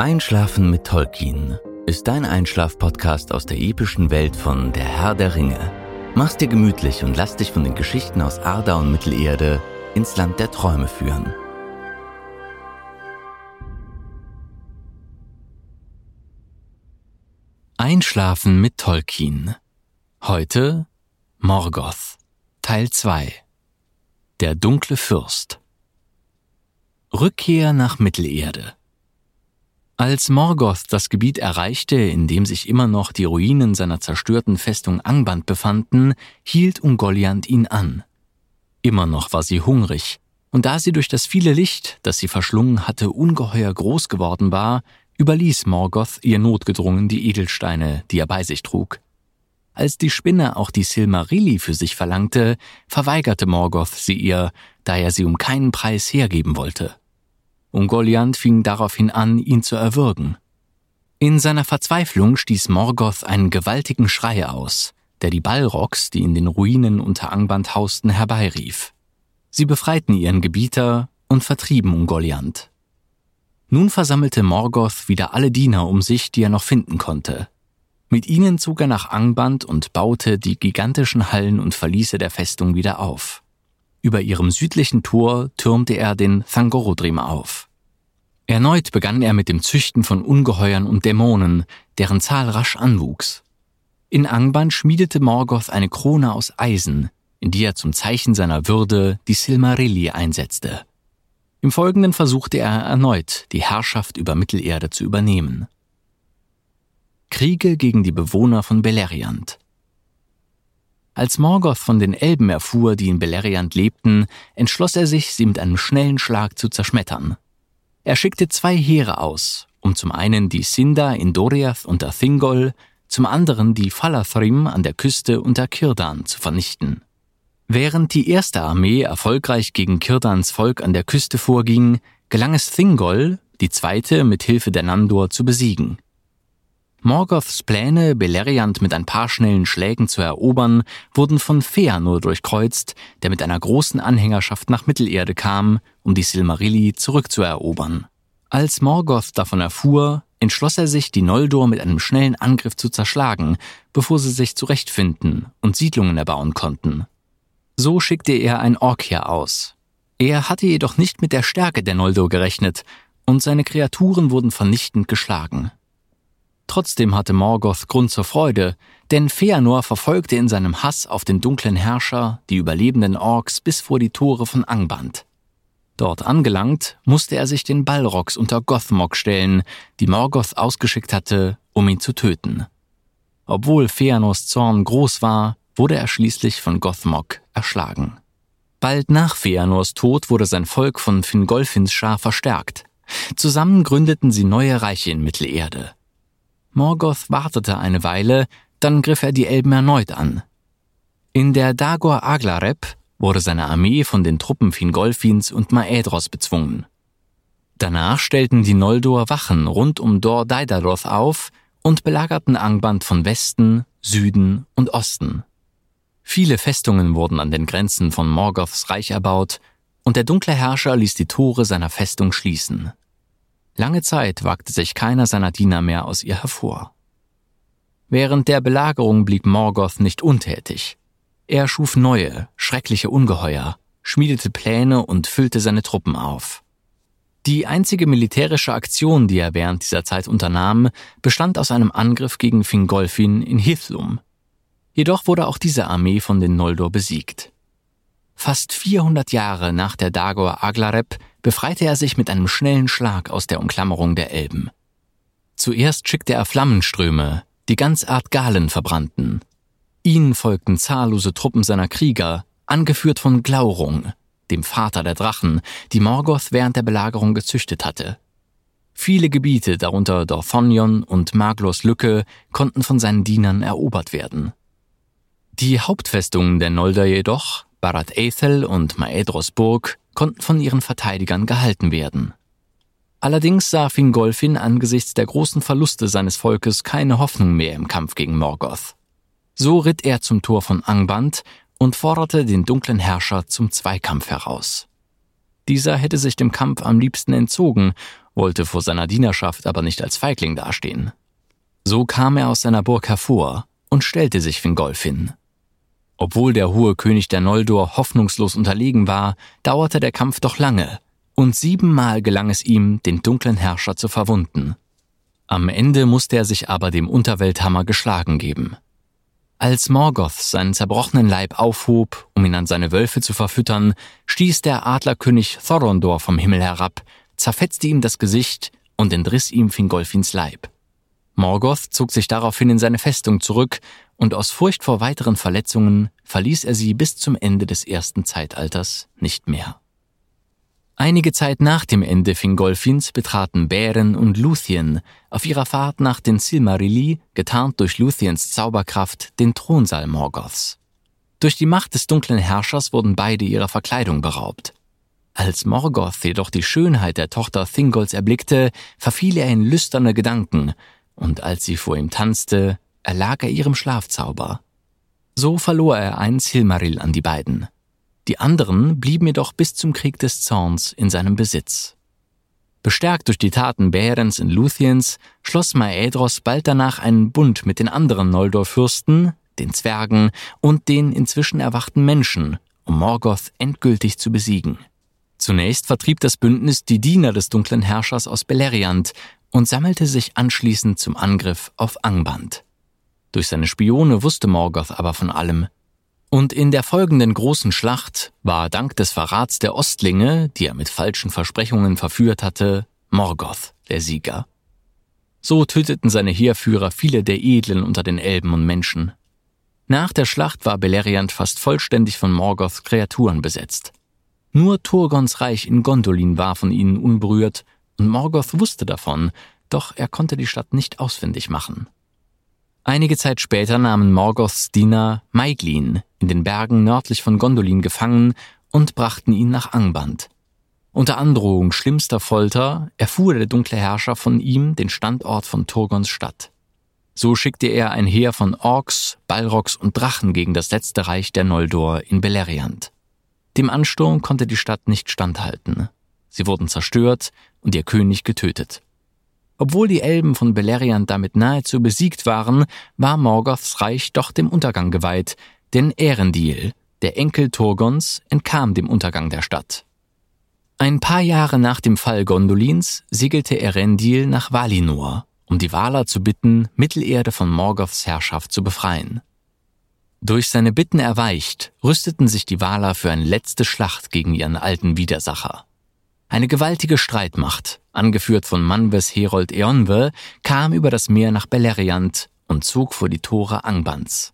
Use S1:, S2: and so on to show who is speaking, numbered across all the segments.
S1: Einschlafen mit Tolkien ist dein Einschlaf-Podcast aus der epischen Welt von Der Herr der Ringe. Mach's dir gemütlich und lass dich von den Geschichten aus Arda und Mittelerde ins Land der Träume führen. Einschlafen mit Tolkien. Heute Morgoth, Teil 2. Der dunkle Fürst. Rückkehr nach Mittelerde. Als Morgoth das Gebiet erreichte, in dem sich immer noch die Ruinen seiner zerstörten Festung Angband befanden, hielt Ungoliant ihn an. Immer noch war sie hungrig, und da sie durch das viele Licht, das sie verschlungen hatte, ungeheuer groß geworden war, überließ Morgoth ihr notgedrungen die Edelsteine, die er bei sich trug. Als die Spinne auch die Silmarilli für sich verlangte, verweigerte Morgoth sie ihr, da er sie um keinen Preis hergeben wollte. Ungoliant fing daraufhin an, ihn zu erwürgen. In seiner Verzweiflung stieß Morgoth einen gewaltigen Schrei aus, der die Balrogs, die in den Ruinen unter Angband hausten, herbeirief. Sie befreiten ihren Gebieter und vertrieben Ungoliant. Nun versammelte Morgoth wieder alle Diener um sich, die er noch finden konnte. Mit ihnen zog er nach Angband und baute die gigantischen Hallen und Verliese der Festung wieder auf. Über ihrem südlichen Tor türmte er den Thangorodrim auf. Erneut begann er mit dem Züchten von Ungeheuern und Dämonen, deren Zahl rasch anwuchs. In Angband schmiedete Morgoth eine Krone aus Eisen, in die er zum Zeichen seiner Würde die Silmarilli einsetzte. Im Folgenden versuchte er erneut, die Herrschaft über Mittelerde zu übernehmen. Kriege gegen die Bewohner von Beleriand. Als Morgoth von den Elben erfuhr, die in Beleriand lebten, entschloss er sich, sie mit einem schnellen Schlag zu zerschmettern. Er schickte zwei Heere aus, um zum einen die Sinda in Doriath unter Thingol, zum anderen die Falathrim an der Küste unter Kirdan zu vernichten. Während die erste Armee erfolgreich gegen Kirdans Volk an der Küste vorging, gelang es Thingol, die zweite mit Hilfe der Nandor zu besiegen. Morgoths Pläne, Beleriand mit ein paar schnellen Schlägen zu erobern, wurden von Feanor durchkreuzt, der mit einer großen Anhängerschaft nach Mittelerde kam, um die Silmarilli zurückzuerobern. Als Morgoth davon erfuhr, entschloss er sich, die Noldor mit einem schnellen Angriff zu zerschlagen, bevor sie sich zurechtfinden und Siedlungen erbauen konnten. So schickte er ein Orkja aus. Er hatte jedoch nicht mit der Stärke der Noldor gerechnet, und seine Kreaturen wurden vernichtend geschlagen. Trotzdem hatte Morgoth Grund zur Freude, denn Feanor verfolgte in seinem Hass auf den dunklen Herrscher die überlebenden Orks bis vor die Tore von Angband. Dort angelangt, musste er sich den Balrogs unter Gothmog stellen, die Morgoth ausgeschickt hatte, um ihn zu töten. Obwohl Feanors Zorn groß war, wurde er schließlich von Gothmog erschlagen. Bald nach Feanors Tod wurde sein Volk von Fingolfins Schar verstärkt. Zusammen gründeten sie neue Reiche in Mittelerde. Morgoth wartete eine Weile, dann griff er die Elben erneut an. In der Dagor Aglareb wurde seine Armee von den Truppen Fingolfins und Maedros bezwungen. Danach stellten die Noldor Wachen rund um Dor Daidaroth auf und belagerten Angband von Westen, Süden und Osten. Viele Festungen wurden an den Grenzen von Morgoths Reich erbaut, und der dunkle Herrscher ließ die Tore seiner Festung schließen. Lange Zeit wagte sich keiner seiner Diener mehr aus ihr hervor. Während der Belagerung blieb Morgoth nicht untätig. Er schuf neue, schreckliche Ungeheuer, schmiedete Pläne und füllte seine Truppen auf. Die einzige militärische Aktion, die er während dieser Zeit unternahm, bestand aus einem Angriff gegen Fingolfin in Hithlum, Jedoch wurde auch diese Armee von den Noldor besiegt. Fast 400 Jahre nach der Dagor Aglareb befreite er sich mit einem schnellen Schlag aus der Umklammerung der Elben. Zuerst schickte er Flammenströme, die ganz Art Galen verbrannten. Ihnen folgten zahllose Truppen seiner Krieger, angeführt von Glaurung, dem Vater der Drachen, die Morgoth während der Belagerung gezüchtet hatte. Viele Gebiete, darunter Dorthonion und Maglos Lücke, konnten von seinen Dienern erobert werden. Die Hauptfestungen der Nolder jedoch, Barat Aethel und Maedros Burg, konnten von ihren Verteidigern gehalten werden. Allerdings sah Fingolfin angesichts der großen Verluste seines Volkes keine Hoffnung mehr im Kampf gegen Morgoth. So ritt er zum Tor von Angband und forderte den dunklen Herrscher zum Zweikampf heraus. Dieser hätte sich dem Kampf am liebsten entzogen, wollte vor seiner Dienerschaft aber nicht als Feigling dastehen. So kam er aus seiner Burg hervor und stellte sich Fingolfin. Obwohl der hohe König der Noldor hoffnungslos unterlegen war, dauerte der Kampf doch lange, und siebenmal gelang es ihm, den dunklen Herrscher zu verwunden. Am Ende musste er sich aber dem Unterwelthammer geschlagen geben. Als Morgoth seinen zerbrochenen Leib aufhob, um ihn an seine Wölfe zu verfüttern, stieß der Adlerkönig Thorondor vom Himmel herab, zerfetzte ihm das Gesicht und entriss ihm Fingolfins Leib. Morgoth zog sich daraufhin in seine Festung zurück und aus Furcht vor weiteren Verletzungen verließ er sie bis zum Ende des ersten Zeitalters nicht mehr. Einige Zeit nach dem Ende Fingolfins betraten Bären und Luthien auf ihrer Fahrt nach den Silmarilli, getarnt durch Luthiens Zauberkraft, den Thronsaal Morgoths. Durch die Macht des dunklen Herrschers wurden beide ihrer Verkleidung beraubt. Als Morgoth jedoch die Schönheit der Tochter Thingolls erblickte, verfiel er in lüsterne Gedanken, und als sie vor ihm tanzte, erlag er ihrem Schlafzauber. So verlor er einen Silmaril an die beiden. Die anderen blieben jedoch bis zum Krieg des Zorns in seinem Besitz. Bestärkt durch die Taten Bärens und Luthiens schloss Maedros bald danach einen Bund mit den anderen Noldor-Fürsten, den Zwergen und den inzwischen erwachten Menschen, um Morgoth endgültig zu besiegen. Zunächst vertrieb das Bündnis die Diener des dunklen Herrschers aus Beleriand und sammelte sich anschließend zum Angriff auf Angband. Durch seine Spione wusste Morgoth aber von allem, und in der folgenden großen Schlacht war dank des Verrats der Ostlinge, die er mit falschen Versprechungen verführt hatte, Morgoth der Sieger. So töteten seine Heerführer viele der Edlen unter den Elben und Menschen. Nach der Schlacht war Beleriand fast vollständig von Morgoths Kreaturen besetzt. Nur Turgons Reich in Gondolin war von ihnen unberührt, Morgoth wusste davon, doch er konnte die Stadt nicht ausfindig machen. Einige Zeit später nahmen Morgoths Diener Maiglin in den Bergen nördlich von Gondolin gefangen und brachten ihn nach Angband. Unter Androhung schlimmster Folter erfuhr der dunkle Herrscher von ihm den Standort von Turgons Stadt. So schickte er ein Heer von Orks, Balrogs und Drachen gegen das letzte Reich der Noldor in Beleriand. Dem Ansturm konnte die Stadt nicht standhalten. Sie wurden zerstört und ihr König getötet. Obwohl die Elben von Beleriand damit nahezu besiegt waren, war Morgoths Reich doch dem Untergang geweiht, denn Erendil, der Enkel Turgons, entkam dem Untergang der Stadt. Ein paar Jahre nach dem Fall Gondolins segelte Erendil nach Valinor, um die Valar zu bitten, Mittelerde von Morgoths Herrschaft zu befreien. Durch seine Bitten erweicht, rüsteten sich die Valar für eine letzte Schlacht gegen ihren alten Widersacher. Eine gewaltige Streitmacht, angeführt von Manwes Herold Eonwe, kam über das Meer nach Beleriand und zog vor die Tore Angbands.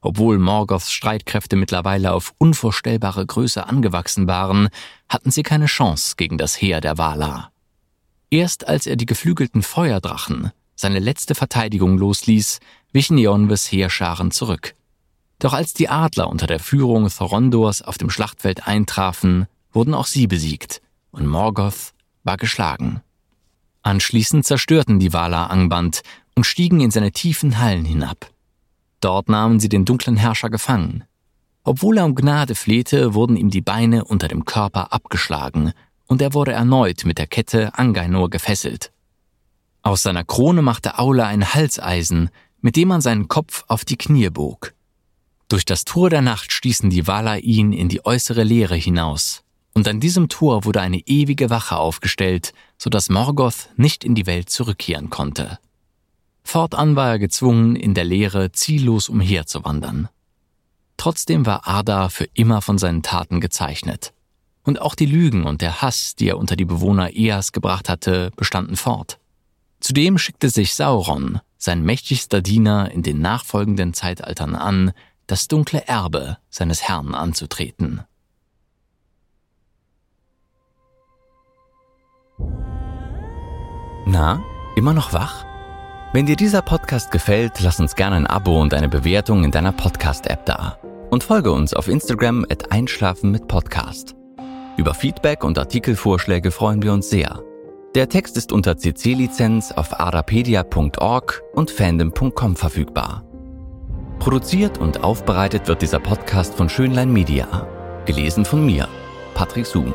S1: Obwohl Morgoths Streitkräfte mittlerweile auf unvorstellbare Größe angewachsen waren, hatten sie keine Chance gegen das Heer der Valar. Erst als er die geflügelten Feuerdrachen, seine letzte Verteidigung losließ, wichen Eonwes Heerscharen zurück. Doch als die Adler unter der Führung Thorondors auf dem Schlachtfeld eintrafen, wurden auch sie besiegt und Morgoth war geschlagen. Anschließend zerstörten die Valar Angband und stiegen in seine tiefen Hallen hinab. Dort nahmen sie den dunklen Herrscher gefangen. Obwohl er um Gnade flehte, wurden ihm die Beine unter dem Körper abgeschlagen und er wurde erneut mit der Kette Angainor gefesselt. Aus seiner Krone machte Aula ein Halseisen, mit dem man seinen Kopf auf die Knie bog. Durch das Tor der Nacht stießen die Valar ihn in die äußere Leere hinaus und an diesem Tor wurde eine ewige Wache aufgestellt, so dass Morgoth nicht in die Welt zurückkehren konnte. Fortan war er gezwungen, in der Leere ziellos umherzuwandern. Trotzdem war Arda für immer von seinen Taten gezeichnet. Und auch die Lügen und der Hass, die er unter die Bewohner Eas gebracht hatte, bestanden fort. Zudem schickte sich Sauron, sein mächtigster Diener in den nachfolgenden Zeitaltern an, das dunkle Erbe seines Herrn anzutreten. Na, immer noch wach? Wenn dir dieser Podcast gefällt, lass uns gerne ein Abo und eine Bewertung in deiner Podcast-App da. Und folge uns auf Instagram at Einschlafen mit Podcast. Über Feedback und Artikelvorschläge freuen wir uns sehr. Der Text ist unter CC-Lizenz auf arapedia.org und fandom.com verfügbar. Produziert und aufbereitet wird dieser Podcast von Schönlein Media. Gelesen von mir, Patrick Zoom.